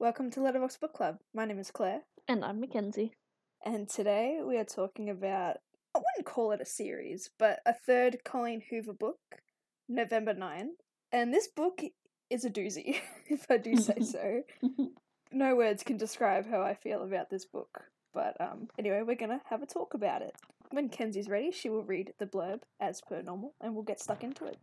Welcome to Letterbox Book Club. My name is Claire, And I'm Mackenzie. and today we are talking about I wouldn't call it a series, but a third Colleen Hoover book, November 9. And this book is a doozy, if I do say so. No words can describe how I feel about this book. But um, anyway, we're gonna have a talk about it. When Kenzie's ready, she will read the blurb as per normal, and we'll get stuck into it.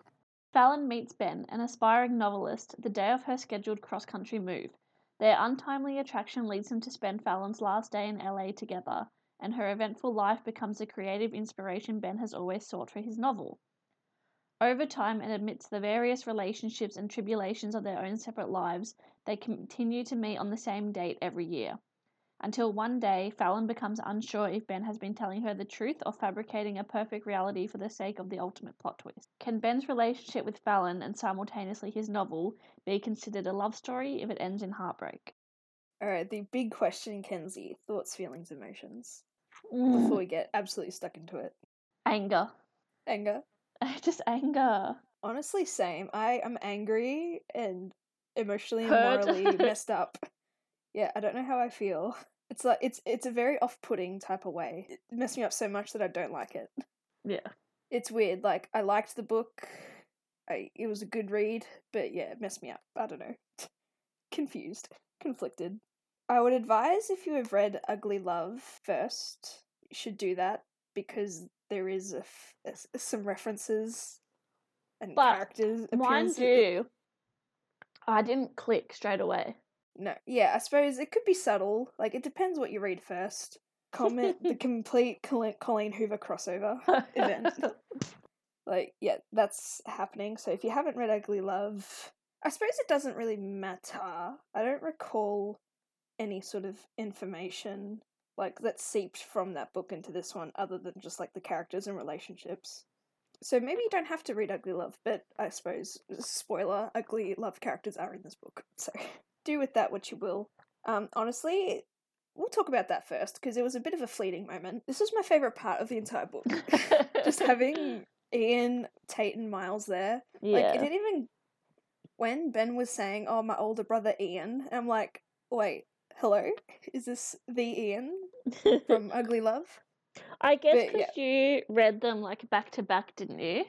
Fallon meets Ben, an aspiring novelist, the day of her scheduled cross country move. Their untimely attraction leads them to spend Fallon's last day in LA together, and her eventful life becomes the creative inspiration Ben has always sought for his novel. Over time, and amidst the various relationships and tribulations of their own separate lives, they continue to meet on the same date every year. Until one day, Fallon becomes unsure if Ben has been telling her the truth or fabricating a perfect reality for the sake of the ultimate plot twist. Can Ben's relationship with Fallon and simultaneously his novel be considered a love story if it ends in heartbreak? Alright, the big question, Kenzie thoughts, feelings, emotions. Mm. Before we get absolutely stuck into it. Anger. Anger. Just anger. Honestly, same. I am angry and emotionally and Hurt. morally messed up. Yeah, I don't know how I feel. It's like it's it's a very off-putting type of way. It messed me up so much that I don't like it. Yeah. It's weird. Like I liked the book. I it was a good read, but yeah, it messed me up. I don't know. Confused, conflicted. I would advise if you have read Ugly Love first, you should do that because there is a f- a some references and But characters. Mind you, I didn't click straight away. No, yeah, I suppose it could be subtle. Like it depends what you read first. Comment the complete Colleen Hoover crossover event. Like, yeah, that's happening. So if you haven't read Ugly Love, I suppose it doesn't really matter. I don't recall any sort of information like that seeped from that book into this one other than just like the characters and relationships. So maybe you don't have to read Ugly Love, but I suppose spoiler, ugly love characters are in this book. So do with that what you will. Um honestly, we'll talk about that first because it was a bit of a fleeting moment. This was my favorite part of the entire book. just having Ian, Tate, and Miles there. Yeah. Like yeah. it didn't even when Ben was saying, "Oh, my older brother Ian," I'm like, "Wait, hello, is this the Ian from Ugly Love?" I guess because you read them like back to back, didn't you?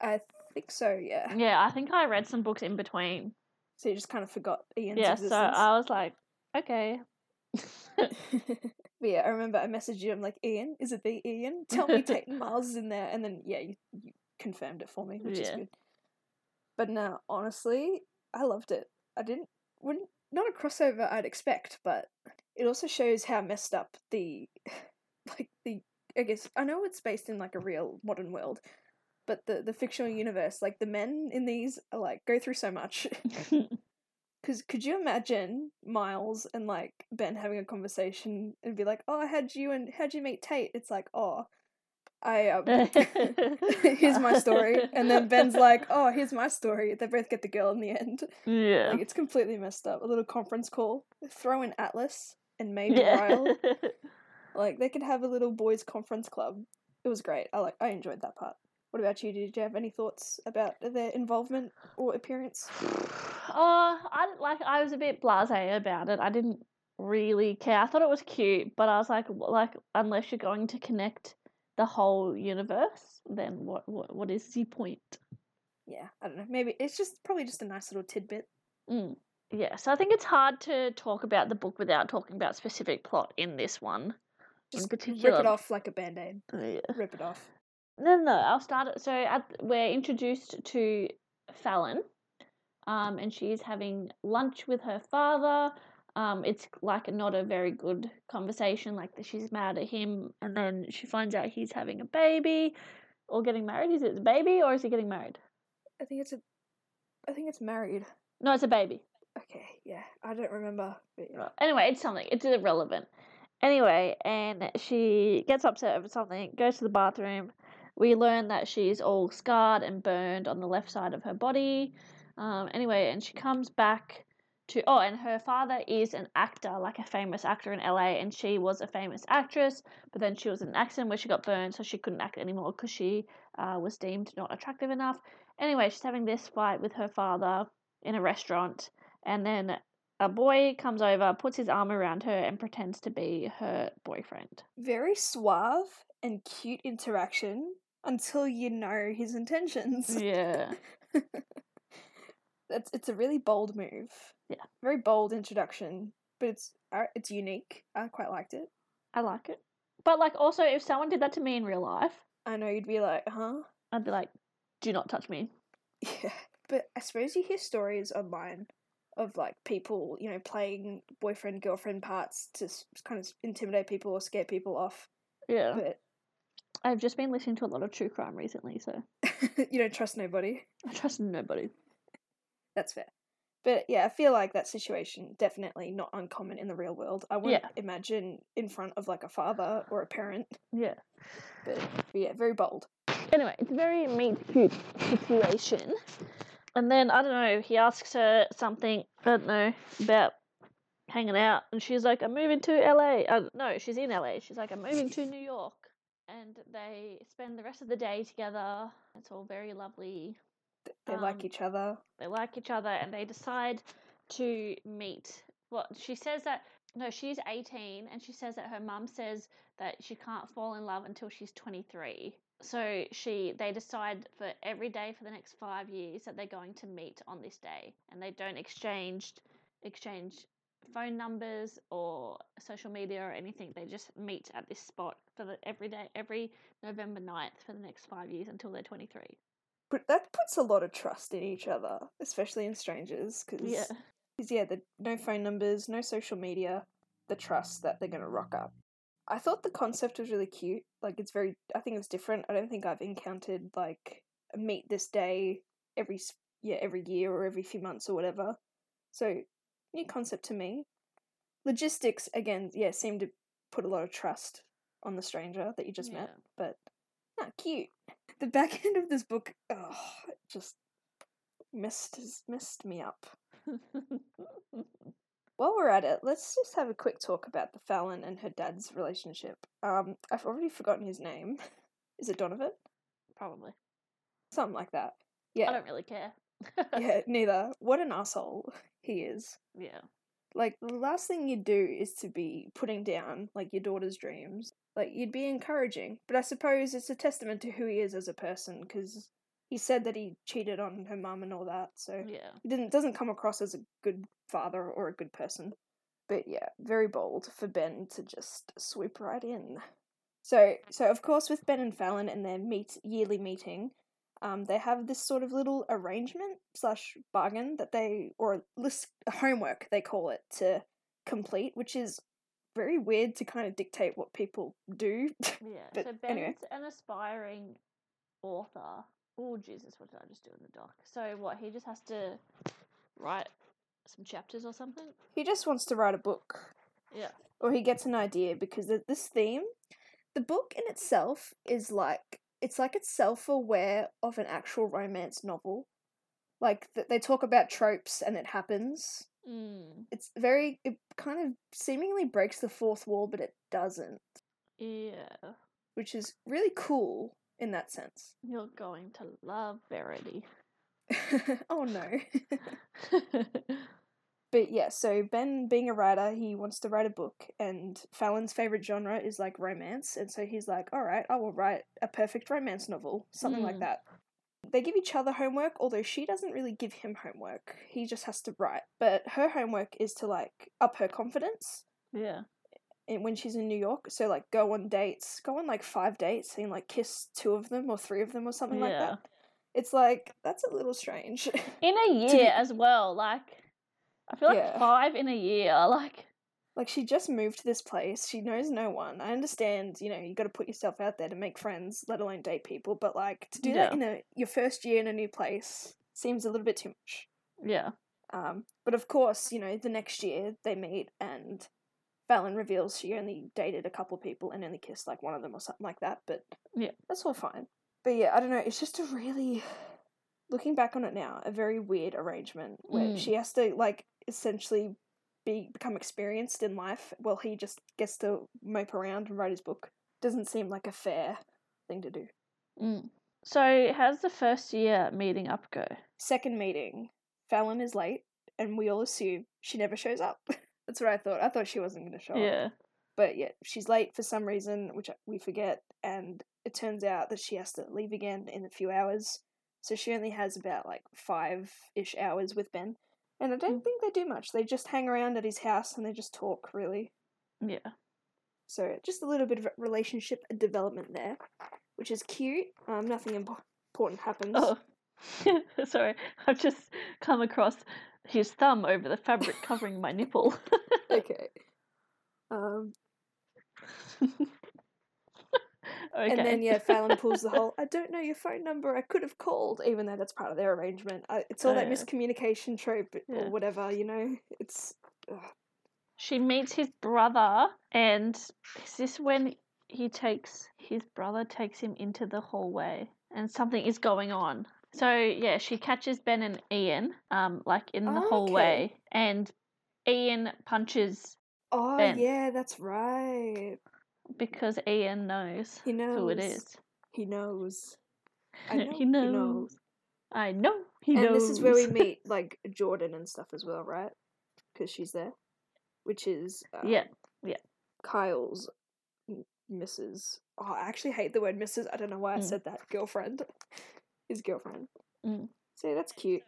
I think so. Yeah. Yeah, I think I read some books in between. So you just kind of forgot Ian's yeah, existence. so I was like, okay. but yeah, I remember I messaged you. I'm like, Ian, is it the Ian? Tell me Tate Miles is in there, and then yeah, you, you confirmed it for me, which is good. But no, honestly, I loved it. I didn't wouldn't not a crossover I'd expect, but it also shows how messed up the like the I guess I know it's based in like a real modern world, but the the fictional universe, like the men in these are like go through so much. Because could you imagine Miles and like Ben having a conversation and be like, "Oh, how'd you and how'd you meet Tate?" It's like, "Oh, I um, here's my story," and then Ben's like, "Oh, here's my story." They both get the girl in the end. yeah. Like it's completely messed up. A little conference call. Throw in Atlas and maybe yeah. Ryle. Like they could have a little boys conference club. It was great. I like. I enjoyed that part. What about you? Did you have any thoughts about their involvement or appearance? Oh, I like. I was a bit blasé about it. I didn't really care. I thought it was cute, but I was like, like unless you're going to connect the whole universe, then what? What? What is the point? Yeah, I don't know. Maybe it's just probably just a nice little tidbit. Mm. Yeah. So I think it's hard to talk about the book without talking about specific plot in this one. Just in rip it off like a band aid. Yeah. Rip it off. No, no, I'll start it. So at, we're introduced to Fallon, um, and she's having lunch with her father. Um, it's like not a very good conversation. Like that she's mad at him, and then she finds out he's having a baby or getting married. Is it a baby or is he getting married? I think it's a. I think it's married. No, it's a baby. Okay, yeah, I don't remember. But yeah. Anyway, it's something. It's irrelevant. Anyway, and she gets upset over something, goes to the bathroom. We learn that she's all scarred and burned on the left side of her body. Um, anyway, and she comes back to. Oh, and her father is an actor, like a famous actor in LA, and she was a famous actress, but then she was in an accident where she got burned, so she couldn't act anymore because she uh, was deemed not attractive enough. Anyway, she's having this fight with her father in a restaurant, and then a boy comes over, puts his arm around her, and pretends to be her boyfriend. Very suave and cute interaction until you know his intentions. Yeah. It's it's a really bold move. Yeah. Very bold introduction, but it's uh, it's unique. I quite liked it. I like it. But like also if someone did that to me in real life, I know you'd be like, huh? I'd be like, do not touch me. Yeah. But I suppose you hear stories online of like people, you know, playing boyfriend girlfriend parts to kind of intimidate people or scare people off. Yeah. But I've just been listening to a lot of true crime recently, so you don't trust nobody. I trust nobody. That's fair. But yeah, I feel like that situation definitely not uncommon in the real world. I wouldn't Yeah. imagine in front of like a father or a parent. Yeah. But, but yeah, very bold. Anyway, it's a very meet cute situation. And then I don't know, he asks her something, I don't know, about hanging out and she's like, I'm moving to LA. Uh, no, she's in LA. She's like, I'm moving to New York. And they spend the rest of the day together. It's all very lovely. They Um, like each other. they like each other and they decide to meet. Well, she says that no, she's 18 and she says that her mum says that she can't fall in love until she's 23. So she they decide for every day for the next 5 years that they're going to meet on this day and they don't exchange exchange phone numbers or social media or anything. They just meet at this spot for the every day every November 9th for the next 5 years until they're 23. But that puts a lot of trust in each other, especially in strangers. Because Yeah. yeah, the no phone numbers, no social media, the trust that they're gonna rock up. I thought the concept was really cute. Like it's very, I think it's different. I don't think I've encountered like a meet this day every yeah every year or every few months or whatever. So new concept to me. Logistics again, yeah, seem to put a lot of trust on the stranger that you just met. But not cute. The back end of this book, oh, it just messed messed me up. While we're at it, let's just have a quick talk about the Fallon and her dad's relationship. Um, I've already forgotten his name. Is it Donovan? Probably. Something like that. Yeah. I don't really care. Yeah, neither. What an asshole he is. yeah. Like the last thing you'd do is to be putting down like your daughter's dreams. Like you'd be encouraging, but I suppose it's a testament to who he is as a person because he said that he cheated on her mum and all that. So Yeah. he didn't doesn't come across as a good father or a good person. But yeah, very bold for Ben to just swoop right in. So so of course with Ben and Fallon and their meet yearly meeting, um, they have this sort of little arrangement slash bargain that they or list homework they call it to complete, which is very weird to kind of dictate what people do. Yeah. But so Ben's anyway. an aspiring author. Oh Jesus, what did I just do in the doc? So what? He just has to write some chapters or something. he just wants to write a book. Yeah. or he gets an idea because th- this theme the book in itself is like it's like it's self-aware of an actual romance novel like th- they talk about tropes and it happens Mm. it's very it kind of seemingly breaks the fourth wall but it doesn't Yeah. which is really cool in that sense You're going to love Verity. oh no But yeah, so Ben, being a writer, he wants to write a book, and Fallon's favorite genre is like romance, and so he's like, "All right, I will write a perfect romance novel, something like Mm. that." They give each other homework, although she doesn't really give him homework. He just has to write. But her homework is to like up her confidence yeah. in, when she's in New York. So like go on dates, go on like five dates, and like kiss two of them or three of them or something like that. It's like that's a little strange. In a be- year as well. Like, I feel like Yeah. five in a year. Like, Like she just moved to this place. She knows no one. I understand, you know, you got to put yourself out there to make friends, let alone date people. But like to do that Yeah. in a your first year in a new place seems a little bit too much. yeah. Um, but of course, you know, the next year they meet and Fallon reveals she only dated a couple people and only kissed like one of them or something like that. But Yeah. that's all fine. But yeah, I don't know. It's just a really, looking back on it now, a very weird arrangement where Mm. she has to like essentially be become experienced in life while he just gets to mope around and write his book. Doesn't seem like a fair thing to do. Mm. So, how's the first year meeting up go? Second meeting, Fallon is late and we all assume she never shows up. That's what I thought. I thought she wasn't going to show up. Yeah. But yeah, she's late for some reason, which we forget, and it turns out that she has to leave again in a few hours. So she only has about like five ish hours with Ben. And I don't Mm. think they do much. They just hang around at his house and they just talk, really. Yeah. So just a little bit of relationship development there, which is cute. Um, nothing impo- important happens. Oh. Sorry, I've just come across his thumb over the fabric covering my nipple. Okay. Um, okay. And then yeah, Fallon pulls the whole "I don't know your phone number. I could have called," even though that's part of their arrangement. Uh, it's all Oh, that yeah. miscommunication trope Yeah. or whatever, you know. It's ugh. she meets his brother, and is this when he takes his brother takes him into the hallway, and something is going on. So yeah, she catches Ben and Ian, um, like in the Oh, okay. hallway, and Ian punches oh Ben. yeah, that's right. Because Ian knows He knows who it is. He knows. I know, he knows. I know. He and knows. And this is where we meet like Jordan and stuff as well, right? Because she's there, which is um, Yeah, yeah. Kyle's Mrs. Oh, I actually hate the word Mrs. I don't know why I Mm. said that. Girlfriend, his girlfriend. Mm. So that's cute.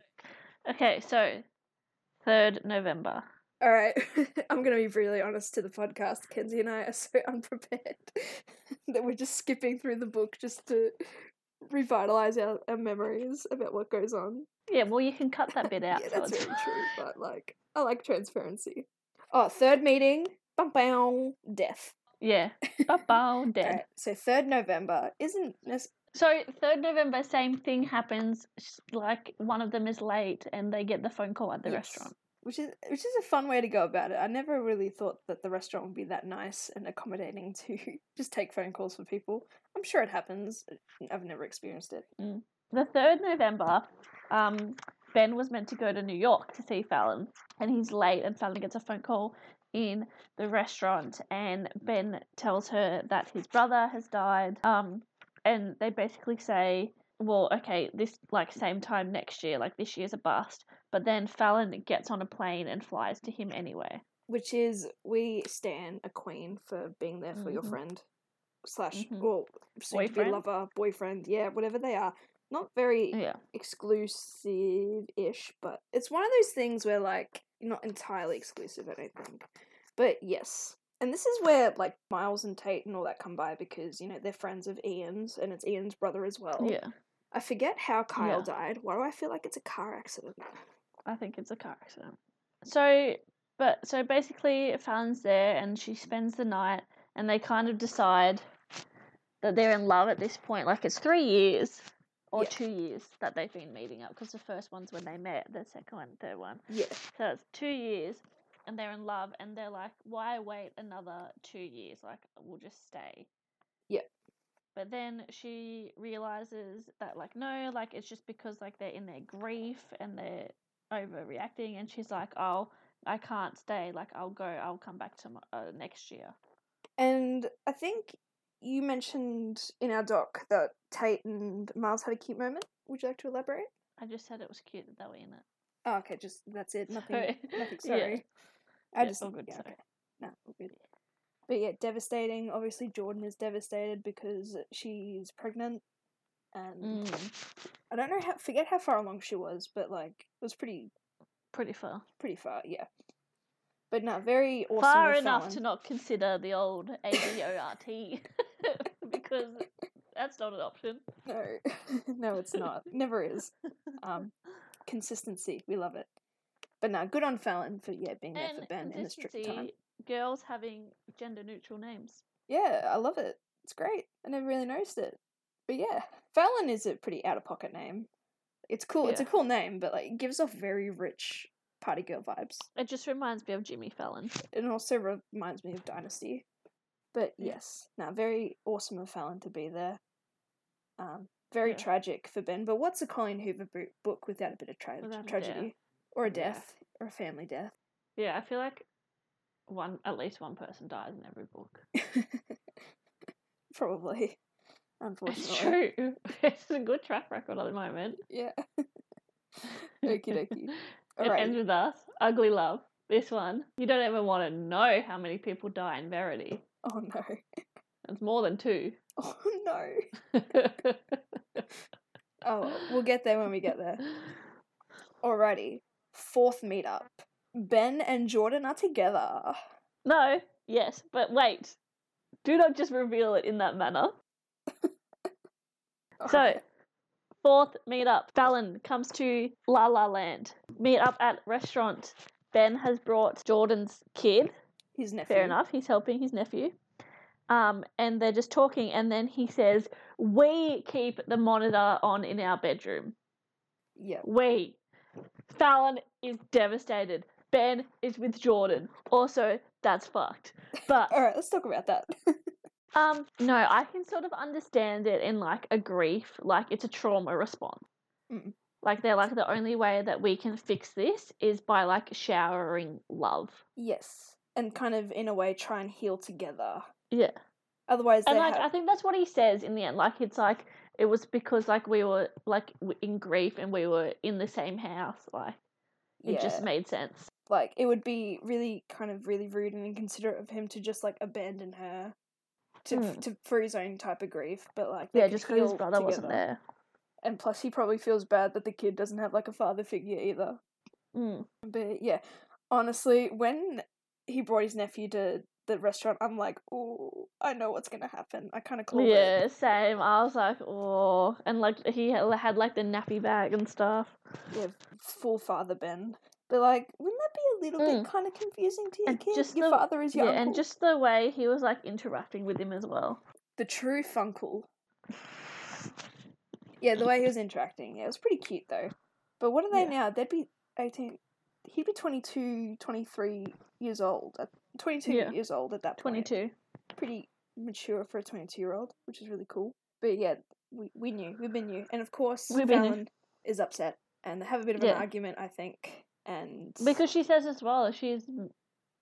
Okay, so third November. All right, I'm gonna be really honest to the podcast. Kenzie and I are so unprepared that we're just skipping through the book just to revitalize our, our memories about what goes on. Yeah, well, you can cut that bit out. yeah, that's very true. But like, I like transparency. Oh, third meeting. Bum bum. Death. Yeah. Bow dead. Alright, so third November isn't nec- So third November, same thing happens. Like one of them is late, and they get the phone call at the Yes. restaurant. Which is which is a fun way to go about it. I never really thought that the restaurant would be that nice and accommodating to just take phone calls for people. I'm sure it happens. I've never experienced it. The third November, um, Ben was meant to go to New York to see Fallon, and he's late, and Fallon gets a phone call in the restaurant, and Ben tells her that his brother has died. Um, and they basically say, well, okay, this like same time next year, like this year's a bust. But then Fallon gets on a plane and flies to him anyway. Which is we stand a queen for being there for your Mhm. friend slash Mhm. well soon Boyfriend? lover boyfriend yeah whatever they are. Not very Yeah. exclusive ish, but it's one of those things where like not entirely exclusive, I don't think. But yes. And this is where like Miles and Tate and all that come by because, you know, they're friends of Ian's and it's Ian's brother as well. Yeah. I forget how Kyle Yeah. died. Why do I feel like it's a car accident? I think it's a car accident. So, but so basically, Fallon's there and she spends the night, and they kind of decide that they're in love at this point. Like it's three years or Yeah. two years that they've been meeting up because the first one's when they met, the second one, third one. Yeah. So it's two years, and they're in love, and they're like, why wait another two years? Like we'll just stay. Yeah. But then she realizes that like no, like it's just because like they're in their grief and they're overreacting, and she's like, oh, I can't stay. Like I'll go. I'll come back to uh, next year. And I think you mentioned in our doc that Tate and Miles had a cute moment. Would you like to elaborate? I just said it was cute that they were in it. Oh, okay, just that's it. Nothing. Sorry. Nothing. Yeah. Sorry. I Yeah, just all good, Yeah, sorry. okay. No, all good. But yeah, devastating. Obviously, Jordan is devastated because she's pregnant, and Mm, I don't know how. Forget how far along she was, but like it was pretty pretty far. pretty far. Yeah. But no, very awesome. far enough to not consider the old ADORT because that's not an option. No, no, it's not. Never is. Um, consistency. We love it. But no, good on Fallon for yeah being there for Ben in this tricky time. girls having gender neutral names. Yeah, I love it. It's great. I never really noticed it. But yeah, Fallon is a pretty out of pocket name. It's cool. It's a cool name, but like it gives off very rich party girl vibes. It just reminds me of Jimmy Fallon. It also reminds me of Dynasty. But yes, now very awesome of Fallon to be there. Um, very Yeah. tragic for Ben. But what's a Colleen Hoover book without a bit of tra- Without tragedy death. or a Yeah. death or a family death? Yeah, I feel like one at least one person dies in every book. Probably, It's true. It's a good track record at the moment. Yeah. Okie dokie. It Alright. ends with us. Ugly love. This one. You don't even want to know how many people die in Verity. Oh no. It's more than two. Oh no. Oh, we'll get there when we get there. Alrighty. Fourth meetup. Ben and Jordan are together. no, yes, but wait. Do not just reveal it in that manner. So, fourth meetup. Fallon comes to La La Land. Meet up at restaurant. Ben has brought Jordan's kid. his nephew. Fair enough. He's helping his nephew. Um, and they're just talking, and then he says, "We keep the monitor on in our bedroom. Yeah. We." Fallon is devastated. Ben is with Jordan. Also, that's fucked. But Alright, let's talk about that. um, no, I can sort of understand it in like a grief, like it's a trauma response. Mm. Like they're like the only way that we can fix this is by like showering love. yes. And kind of in a way try and heal together. Yeah. Otherwise they and like have I think that's what he says in the end. Like it's like it was because like we were like in grief and we were in the same house. Like it yeah, just made sense. like it would be really kind of really rude and inconsiderate of him to just like abandon her to, Mm. to for his own type of grief but like Yeah, just because his brother wasn't there. and plus he probably feels bad that the kid doesn't have like a father figure either Mm. But yeah, honestly, when he brought his nephew to the restaurant, I'm like, oh, I know what's gonna happen. I kind of called it. Yeah, same. I was like, oh, and like he had had like the nappy bag and stuff. Yeah, full father Ben. But like, wouldn't that be little bit mm. kind of confusing to your And kid? just your the- father is Yeah, your uncle. and just the way he was like interacting with him as well. the true funkle. Yeah, the way he was interacting. Yeah, it was pretty cute though. But what are they Yeah. now? They'd be 18. He'd be 22, 23 years old. At 22 Yeah. years old at that point. 22. pretty mature for a 22 year old, which is really cool. But yeah, we, we knew, we've been new. And of course, We've. Fallon is upset and they have a bit of Yeah. an argument, I think. And Because she says as well, she's.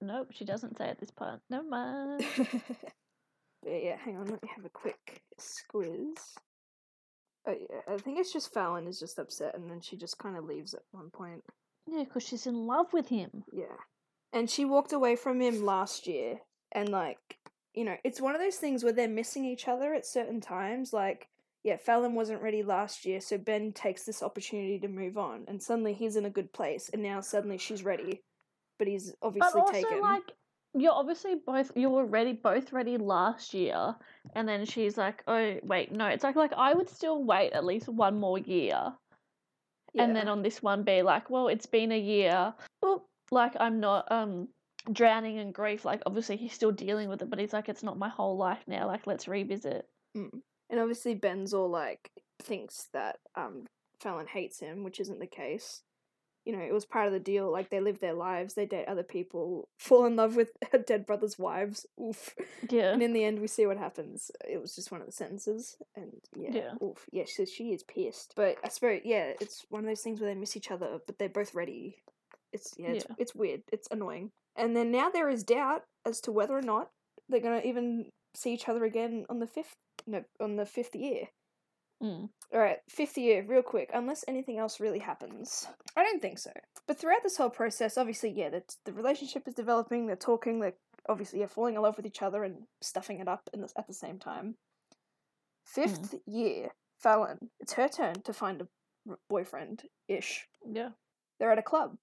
Nope, she doesn't say at this part. Never mind. but yeah, hang on, let me have a quick squiz. Oh yeah, I think it's just Fallon is just upset and then she just kind of leaves at one point. Yeah, because she's in love with him. Yeah. And she walked away from him last year. And, like, you know, it's one of those things where they're missing each other at certain times. Like, yeah, Fallon wasn't ready last year, so Ben takes this opportunity to move on. And suddenly he's in a good place. And now suddenly she's ready. But he's obviously But also, taken. like, you're obviously both you were ready, both ready last year, and then she's like, "Oh, wait, no." It's like, like I would still wait at least one more year, and then on this one be like, "Well, it's been a year." Well, like I'm not um drowning in grief. Like obviously he's still dealing with it, but he's like, "It's not my whole life now. Like let's revisit." Mm. And obviously Ben's all like thinks that um Fallon hates him, which isn't the case. You know, it was part of the deal. Like they live their lives, they date other people, fall in love with her dead brother's wives. Oof. Yeah. And in the end, we see what happens. It was just one of the sentences, and yeah, Yeah. oof. Yeah, so she is pissed. But I suppose, yeah, it's one of those things where they miss each other, but they're both ready. It's yeah, it's, Yeah. it's weird. It's annoying. And then now there is doubt as to whether or not they're gonna even see each other again on the fifth no on the fifth year. Mm. All right, fifth year, real quick. Unless anything else really happens, I don't think so. But throughout this whole process, obviously, yeah, the the relationship is developing. They're talking. They're obviously yeah, falling in love with each other and stuffing it up in the, at the same time. Fifth year, Fallon. It's her turn to find a boyfriend ish. Yeah. They're at a club.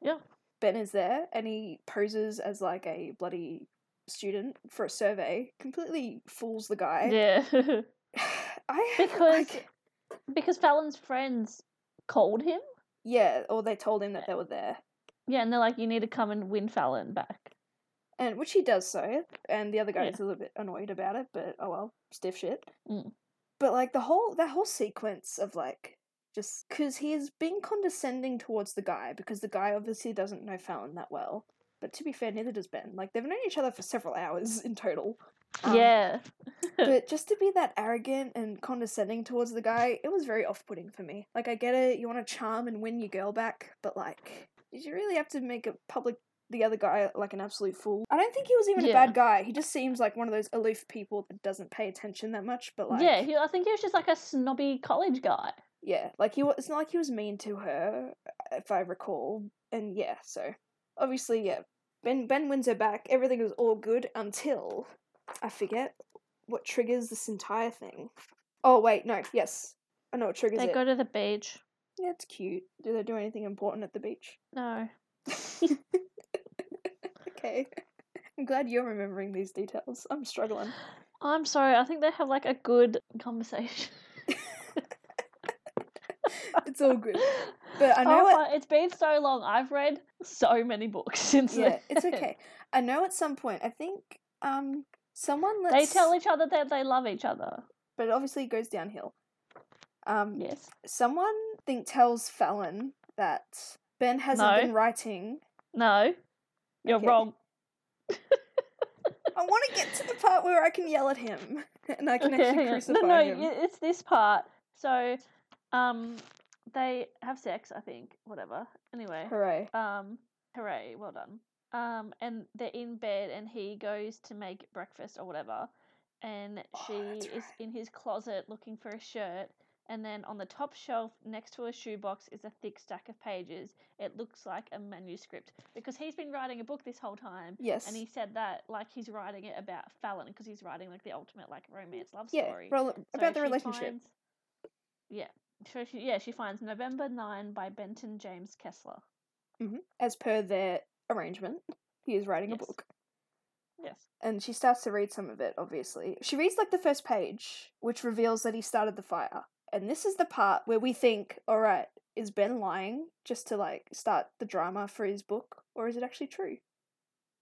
Yeah. Ben is there, and he poses as like a bloody student for a survey. Completely fools the guy. Yeah. I because like, because Fallon's friends called him. yeah, or they told him that they were there. Yeah, and they're like, "You need to come and win Fallon back." and which he does so, and the other guy Yeah. is a little bit annoyed about it, but oh well, stiff shit. Mm. But like the whole that whole sequence of like just because he is being condescending towards the guy because the guy obviously doesn't know Fallon that well. But to be fair, neither does Ben. Like they've known each other for several hours in total. Um, yeah. but just to be that arrogant and condescending towards the guy, it was very off-putting for me. Like I get it, you want to charm and win your girl back, but like, did you really have to make a public the other guy like an absolute fool? I don't think he was even a bad guy. He just seems like one of those aloof people that doesn't pay attention that much. But like, yeah, he, I think he was just like a snobby college guy. Yeah, like he was. It's not like he was mean to her, if I recall. And yeah, so obviously, yeah, Ben Ben wins her back. Everything is all good until I forget what triggers this entire thing. Oh wait, no, yes, I know what triggers They it. They go to the beach. Yeah, it's cute. Do they do anything important at the beach? No. okay. I'm glad you're remembering these details. I'm struggling. I'm sorry. I think they have like a good conversation. It's all good. But I know Oh, but it's been so long. I've read so many books since Yeah, then. it's okay. I know at some point, I think um someone They lets tell each other that they love each other. but it obviously goes downhill. Um Yes. someone think tells Fallon that Ben hasn't No. been writing. No. You're Okay. wrong. I want to get to the part where I can yell at him and I can Okay, actually crucify No, no, him. y- it's this part. So, um, they have sex, I think. Whatever. Anyway, Hooray. um, hooray, well done. Um, and they're in bed, and he goes to make breakfast or whatever, and Oh, she that's is in his closet looking for a shirt. And then on the top shelf next to a shoebox is a thick stack of pages. It looks like a manuscript because he's been writing a book this whole time. Yes. And he said that like he's writing it about Fallon because he's writing like the ultimate like romance love yeah, story. rel- So about the relationship. finds- yeah. So she yeah, she finds November nine by Benton James Kessler. hmm As per their arrangement, he is writing Yes. a book. Yes. And she starts to read some of it, obviously. She reads like the first page, which reveals that he started the fire. And this is the part where we think, alright, is Ben lying just to like start the drama for his book? Or is it actually true?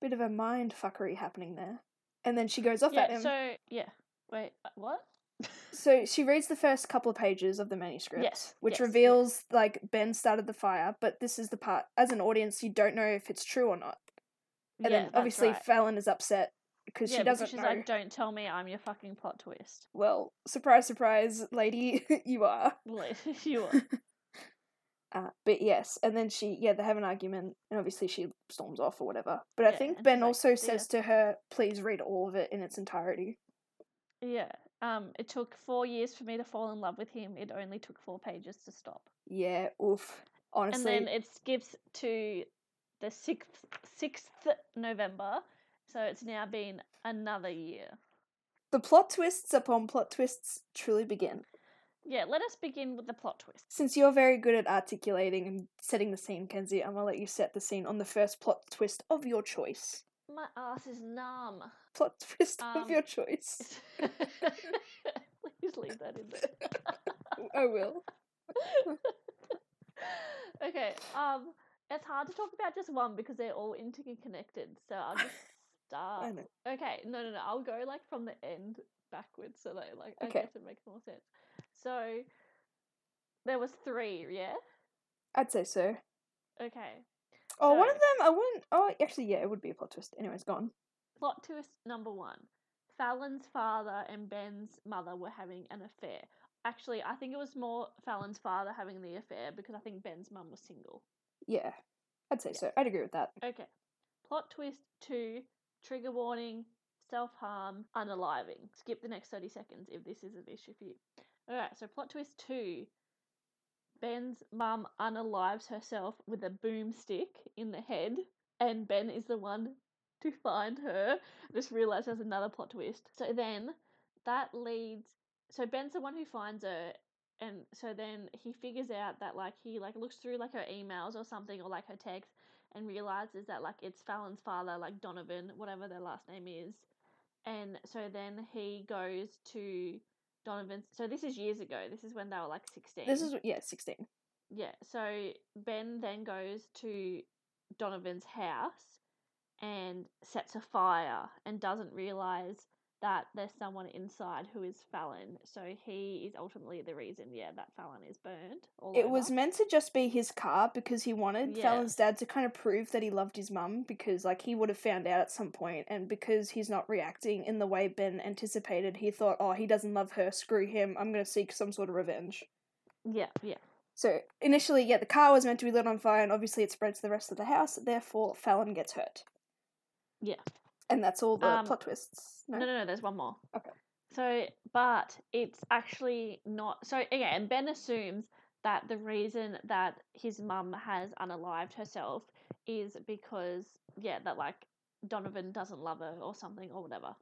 Bit of a mind fuckery happening there. And then she goes off at Yeah, him. so yeah. Wait, uh, what? So she reads the first couple of pages of the manuscript, Yes, which yes, yes. reveals like Ben started the fire, but this is the part as an audience you don't know if it's true or not. And yeah, then obviously right. Fallon is upset because yeah, she doesn't because she's know. like, Don't tell me I'm your fucking plot twist. Well, surprise, surprise, lady, you are. You are. Uh, but yes, and then she, yeah, they have an argument, and obviously she storms off or whatever. But I think Ben like, also "See says to her, "Please read all of it in its entirety." Yeah. Um, it took four years for me to fall in love with him. It only took four pages to stop. Yeah, oof. Honestly, and then it skips to the sixth sixth November, so it's now been another year. the plot twists upon plot twists truly begin. Yeah, let us begin with the plot twist. Since you're very good at articulating and setting the scene, Kenzie, I'm gonna let you set the scene on the first plot twist of your choice. My ass is numb. Plot twist of Um, your choice. Please leave that in there. I will. okay. Um, it's hard to talk about just one because they're all interconnected. So I'll just start. I know. Okay, no, no, no. I'll go like from the end backwards, so that like I Okay. guess it makes more sense. So there was three, yeah. I'd say so. Okay. Oh, one So- of them, I wouldn't. Oh, actually, yeah, it would be a plot twist. Anyways, gone. Plot twist number one: Fallon's father and Ben's mother were having an affair. Actually, I think it was more Fallon's father having the affair because I think Ben's mum was single. Yeah, I'd say so. I'd agree with that. Okay. Plot twist two: trigger warning, self harm, unaliving. Skip the next thirty seconds if this is an issue for you. Alright, so plot twist two. Ben's mum unalives herself with a boomstick in the head, and Ben is the one to find her. I just realised there's another plot twist. So then that leads so Ben's the one who finds her and so then he figures out that like he like looks through like her emails or something or like her texts and realizes that like it's Fallon's father, like Donovan, whatever their last name is. And so then he goes to Donovan's. So this is years ago. This is when they were like 16. This is yeah, sixteen. Yeah. So Ben then goes to Donovan's house and sets a fire and doesn't realize that there's someone inside who is Fallon. So he is ultimately the reason, yeah, that Fallon is burned. It was meant to just be his car because he wanted Yeah. Fallon's dad to kind of prove that he loved his mum because like he would have found out at some point and because he's not reacting in the way Ben anticipated, he thought, "Oh, he doesn't love her. Screw him. I'm going to seek some sort of revenge." Yeah, yeah. So initially, yeah, the car was meant to be lit on fire, and obviously it spreads to the rest of the house. Therefore, Fallon gets hurt, Yeah. And that's all the Um, plot twists. No, no, no, there's one more. Okay. So, but it's actually not. So, again, Ben assumes that the reason that his mum has unalived herself is because, yeah, that like Donovan doesn't love her or something or whatever.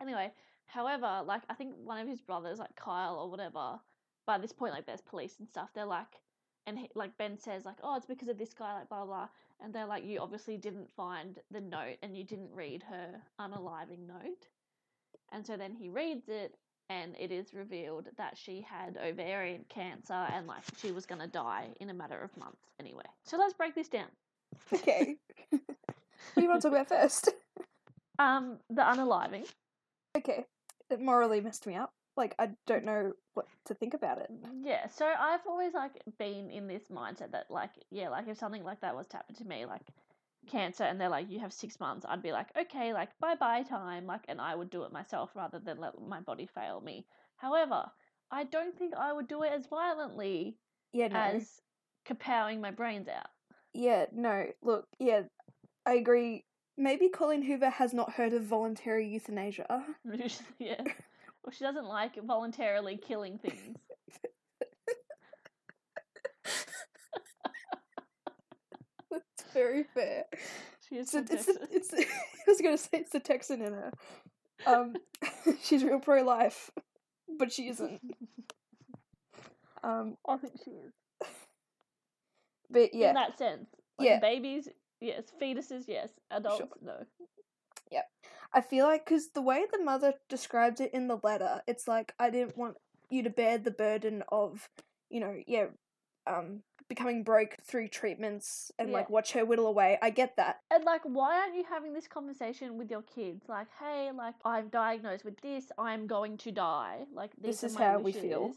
Anyway, however, like I think one of his brothers, like Kyle or whatever, by this point, like there's police and stuff. They're like, and he, like Ben says, like, oh, it's because of this guy, like blah blah. And they're like, you obviously didn't find the note and you didn't read her unaliving note. And so then he reads it, and it is revealed that she had ovarian cancer and like she was gonna die in a matter of months anyway. So let's break this down. Okay. what do you want to talk about first? Um, the unaliving. Okay. It morally messed me up. Like I don't know what to think about it. Yeah, so I've always like been in this mindset that like yeah, like if something like that was to happen to me, like cancer, and they're like you have six months, I'd be like okay, like bye bye time, like, and I would do it myself rather than let my body fail me. However, I don't think I would do it as violently Yeah, no. as kapowing my brains out. Yeah, no. Look, yeah, I agree. Maybe Colleen Hoover has not heard of voluntary euthanasia. yeah, well, she doesn't like voluntarily killing things. That's very fair. She is It's, it's, it's, I was gonna say it's the Texan in her. Um, she's real pro life, but she isn't. Um, I think she is. but yeah, In that sense, like Yeah. babies, yes. Fetuses, yes. Adults, no. I feel like because the way the mother describes it in the letter, it's like I didn't want you to bear the burden of, you know, yeah, um, becoming broke through treatments and like watch her whittle away. I get that. And like, why aren't you having this conversation with your kids? Like, hey, like I'm diagnosed with this. I'm going to die. Like This is how we feel.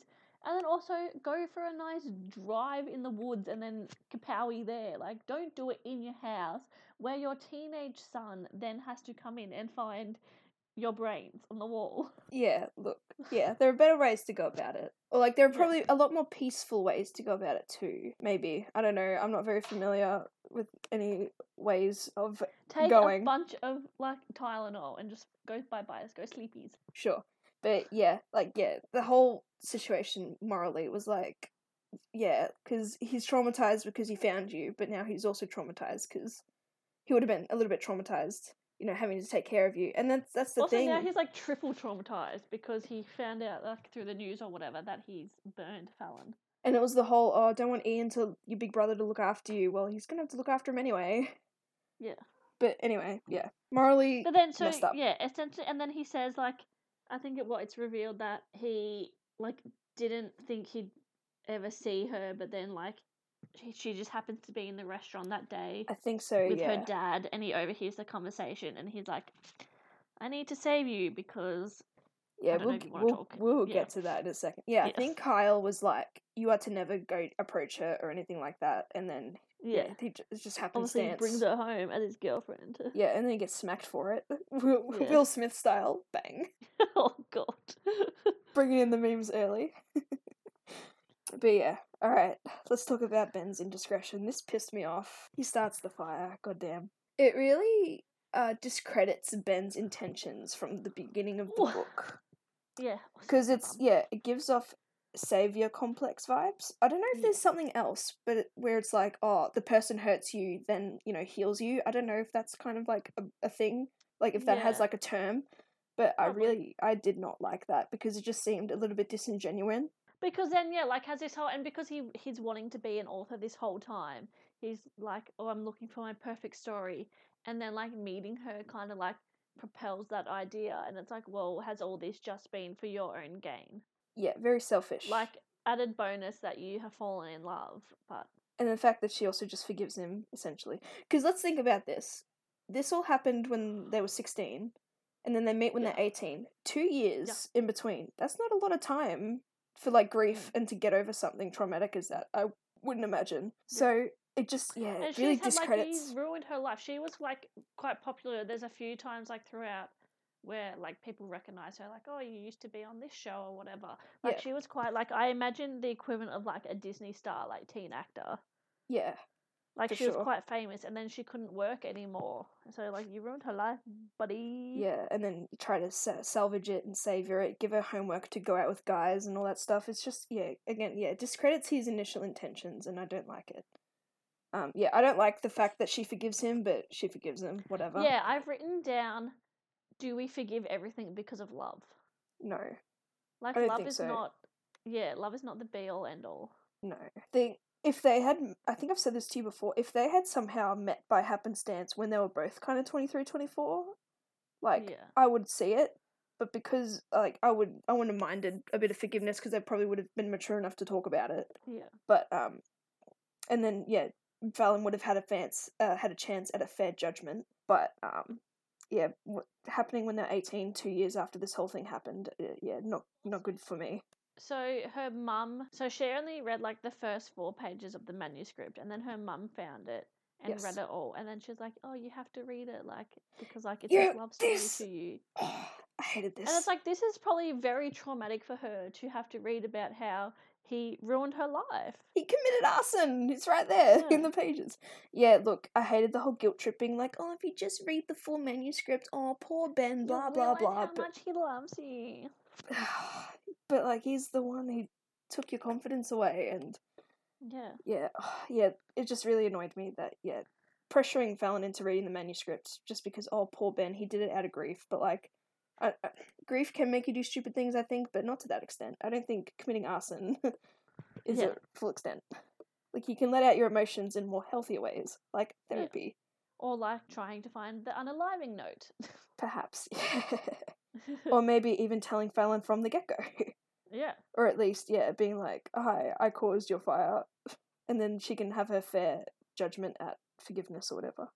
And then also go for a nice drive in the woods and then kapowie there. Like, don't do it in your house where your teenage son then has to come in and find your brains on the wall. Yeah, look, yeah, there are better ways to go about it. Or like there are probably a lot more peaceful ways to go about it too. Maybe I don't know. I'm not very familiar with any ways of Take Going. a bunch of like Tylenol and just go bye bye. Let's go sleepies. sure, but yeah, like yeah, the whole situation morally was like, yeah, because he's traumatized because he found you, but now he's also traumatized because he would have been a little bit traumatized, you know, having to take care of you, and that's that's the also, thing. now he's like triple traumatized because he found out like through the news or whatever that he's burned Fallon. And it was the whole, oh, I don't want Ian to your big brother to look after you. Well, he's gonna have to look after him anyway. Yeah. But anyway, yeah, morally, But then, so yeah, essentially, and then he says like, I think it what it's revealed that he like didn't think he'd ever see her, but then like she, she just happens to be in the restaurant that day I think so. with yeah, her dad, and he overhears the conversation, and he's like, "I need to save you because yeah. We'll if you g- wanna we'll, we'll Yeah. get to that in a second. Yeah, I think Kyle was like, you are to never go approach her or anything like that, and then yeah, he j- it's just obviously he brings her home as his girlfriend." Yeah, and then he gets smacked for it. Will, Yeah. Will Smith style, bang, oh god. bringing in the memes early. but yeah, all right. Let's talk about Ben's indiscretion. This pissed me off. He starts the fire. Goddamn. It really uh, discredits Ben's intentions from the beginning of the book yeah, because it's yeah, it gives off savior complex vibes. I don't know if there's something else, but it, where it's like, oh, the person hurts you, then you know heals you. I don't know if that's kind of like a, a thing, like if that has like a term. But I really, I did not like that because it just seemed a little bit disingenuous. because then yeah like has this whole and because he he's wanting to be an author this whole time he's like oh i'm looking for my perfect story and then like meeting her kind of like propels that idea and it's like well has all this just been for your own gain Yeah, very selfish. like added bonus that you have fallen in love but and the fact that she also just forgives him essentially. Because let's think about this. This all happened when they were sixteen, and then they meet when Yeah. they're eighteen. Two years in between. That's not a lot of time for like grief mm. and to get over something traumatic as that. I wouldn't imagine. Yeah. So it just yeah, and it really she's had like discredits. he's ruined her life she was like quite popular there's a few times like throughout where like people recognize her like oh you used to be on this show or whatever like Yeah. she was quite like i imagine the equivalent of like a disney star like teen actor Yeah, Like she was quite famous, and then she couldn't work anymore. So like you ruined her life, buddy. Yeah, and then try to salvage it and savor it, give her homework to go out with guys and all that stuff. It's just yeah, again, yeah, it discredits his initial intentions, and I don't like it. Um, yeah, I don't like the fact that she forgives him, but she forgives him. Whatever. Yeah, I've written down. Do we forgive everything because of love? No, Like I don't love think is so. not. Yeah, love is not the be all end all. no. They if they had, I think I've said this to you before. If they had somehow met by happenstance when they were both kind of 23, 24, like yeah. I would see it. But because like I would, I wouldn't have minded a bit of forgiveness because they probably would have been mature enough to talk about it. Yeah. but um and then yeah Fallon would have had a chance uh, had a chance at a fair judgment but um yeah happening when they're 18 two years after this whole thing happened uh, yeah not not good for me So her mum, so she only read like the first four pages of the manuscript, and then her mum found it and Yes. read it all, and then she's like, "Oh, you have to read it, like because like it's Yeah, a love story this- to you." oh, i hated this And it's like this is probably very traumatic for her to have to read about how he ruined her life. he committed arson it's right there in the pages yeah look i hated the whole guilt tripping like oh if you just read the full manuscript oh poor ben blah You'll blah blah How but much he loves you. but like he's the one who took your confidence away and Yeah. yeah, yeah, it just really annoyed me that yeah, pressuring Fallon into reading the manuscript just because oh poor Ben he did it out of grief, but like, I, I, grief can make you do stupid things I think, but not to that extent. I don't think committing arson is Yeah. a full extent. Like you can let out your emotions in more healthier ways, like Yeah. therapy, Or like trying to find the unaliving note. perhaps, or maybe even telling Fallon from the get go. yeah. or at least yeah being like hi i caused your fire and then she can have her fair judgment at forgiveness or whatever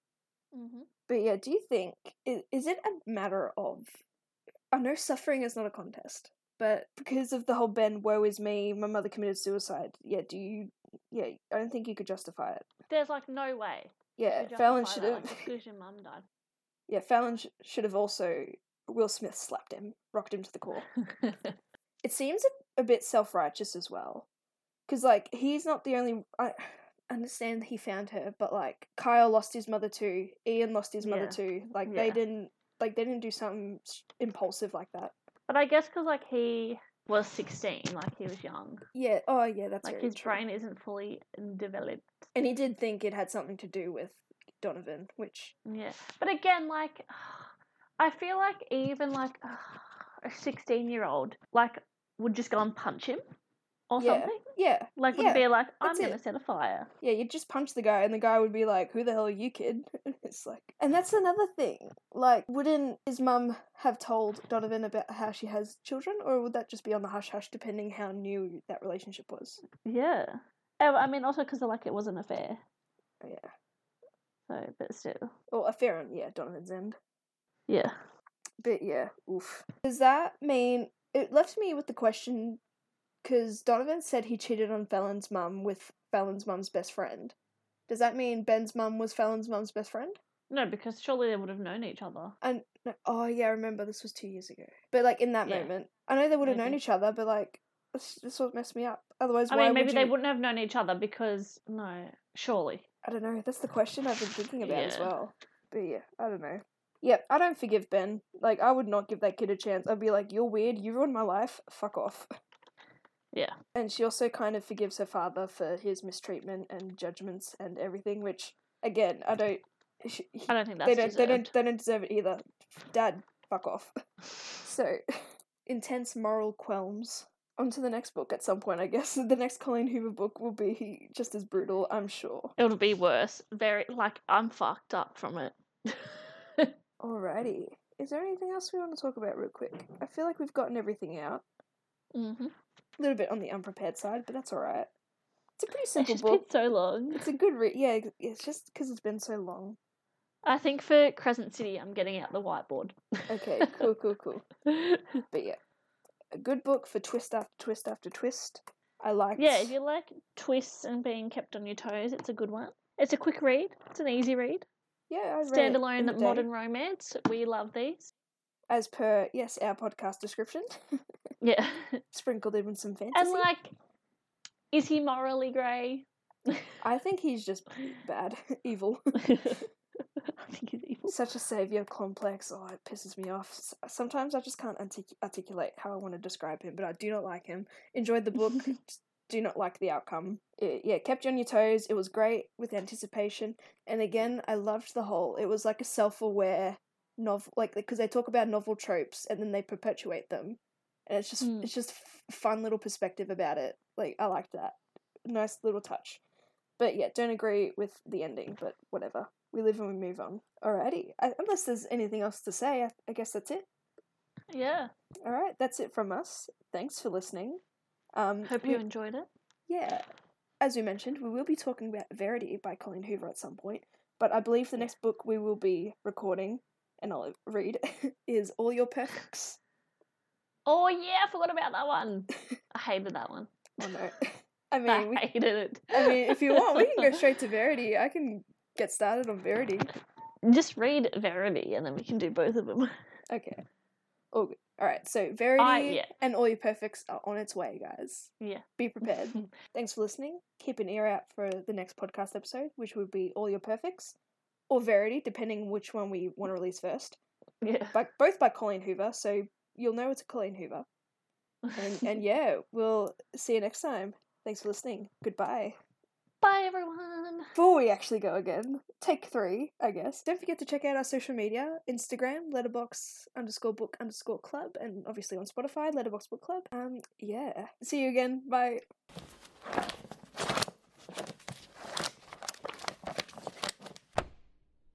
hmm but yeah do you think is, is it a matter of i know suffering is not a contest but because of the whole ben woe is me my mother committed suicide yeah do you yeah i don't think you could justify it There's like no way. yeah fallon should have Like, your mum died. yeah fallon sh- should have also will smith slapped him rocked him to the core it seems a, a bit self righteous as well. Because, like, he's not the only. I understand he found her, but, like, Kyle lost his mother too. Ian lost his mother Yeah. too. Like, Yeah. they didn't. Like, they didn't do something impulsive like that. but I guess because like he was 16, like he was young. Yeah. Oh, yeah, that's Like his true. brain isn't fully developed. And he did think it had something to do with Donovan, which. Yeah. But again, like, I feel like even like a 16 year old, like, would just go and punch him or Yeah. something. Yeah. Like, would Yeah, be like, I'm that's to it. set a fire. Yeah, you'd just punch the guy, and the guy would be like, "Who the hell are you, kid?" it's like, and that's another thing. Like, wouldn't his mum have told Donovan about how she has children, or would that just be on the hush hush, depending how new that relationship was? Yeah. Oh, I mean, also because like it was an affair. Oh, yeah, So, but still. or a fair on yeah Donovan's end. Yeah. But yeah, oof. Does that mean it left me with the question? Because Donovan said he cheated on Fallon's mum with Fallon's mum's best friend. Does that mean Ben's mum was Fallon's mum's best friend? No, because surely they would have known each other. And no, oh yeah, I remember this was two years ago. But like in that Yeah. moment, I know they would have known each other, but like this, this what messed me up. Otherwise, I mean, maybe would they you... wouldn't have known each other because, no, surely. I don't know. That's the question I've been thinking about as well. But yeah, I don't know. Yeah, I don't forgive Ben. Like, I would not give that kid a chance. I'd be like, "You're weird. You ruined my life. Fuck off." Yeah. And she also kind of forgives her father for his mistreatment and judgments and everything. Which, again, I don't. She, he- I don't think that's they don't. deserved. They don't. They don't deserve it either. Dad, fuck off. So, intense moral qualms. On to the next book at some point, I guess. The next Colleen Hoover book will be just as brutal, I'm sure. It'll be worse. Very, like, I'm fucked up from it. Alrighty. Is there anything else we want to talk about real quick? I feel like we've gotten everything out. hmm A little bit on the unprepared side, but that's alright. It's a pretty simple It's book. been so long. It's a good read. Yeah, it's just because it's been so long. I think for Crescent City, I'm getting out the whiteboard. Okay, cool, cool, cool. But yeah, a good book for twist after twist after twist. I like. yeah, if you like twists and being kept on your toes, it's a good one. It's a quick read. It's an easy read. Yeah, I read it in the Standalone modern romance. We love these. as per yes our podcast description, Yeah. sprinkled in with some fantasy. and like, is he morally grey? I think he's just bad, evil. I think he's evil. Such a savior complex. Oh, it pisses me off. Sometimes I just can't artic- articulate how I want to describe him, but I do not like him. Enjoyed the book. do not like the outcome. It, yeah, kept you on your toes. It was great with anticipation, and again, I loved the whole. It was like a self-aware novel, like because they talk about novel tropes and then they perpetuate them, and it's just Mm. it's just f- fun little perspective about it. Like I liked that. Nice little touch. But yeah, don't agree with the ending, but whatever. We live and we move on. Alrighty. I, unless there's anything else to say, I, I guess that's it. Yeah. Alright, that's it from us. Thanks for listening. Um, Hope we- you enjoyed it. yeah. As we mentioned, we will be talking about Verity by Colleen Hoover at some point, but I believe the next book we will be recording, and I'll read, is All Your Perfects. Oh yeah, I forgot about that one. I hated that one. Oh no. I I mean, we, hated it. I mean, if you want, we can go straight to Verity. I can get started on Verity. Just read Verity, and then we can do both of them. Okay. All good. All right. So Verity yeah. and All Your Perfects are on its way, guys. Yeah. Be prepared. Thanks for listening. Keep an ear out for the next podcast episode, which would be All Your Perfects or Verity, depending which one we want to release first. yeah. But both by Colleen Hoover, so you'll know it's a Colleen Hoover. And and yeah, we'll see you next time. Thanks for listening. Goodbye. Bye, everyone. Before we actually go again, take three, I guess. Don't forget to check out our social media Instagram, letterbox underscore book underscore club, and obviously on Spotify, letterbox book club. Um, yeah. See you again. Bye.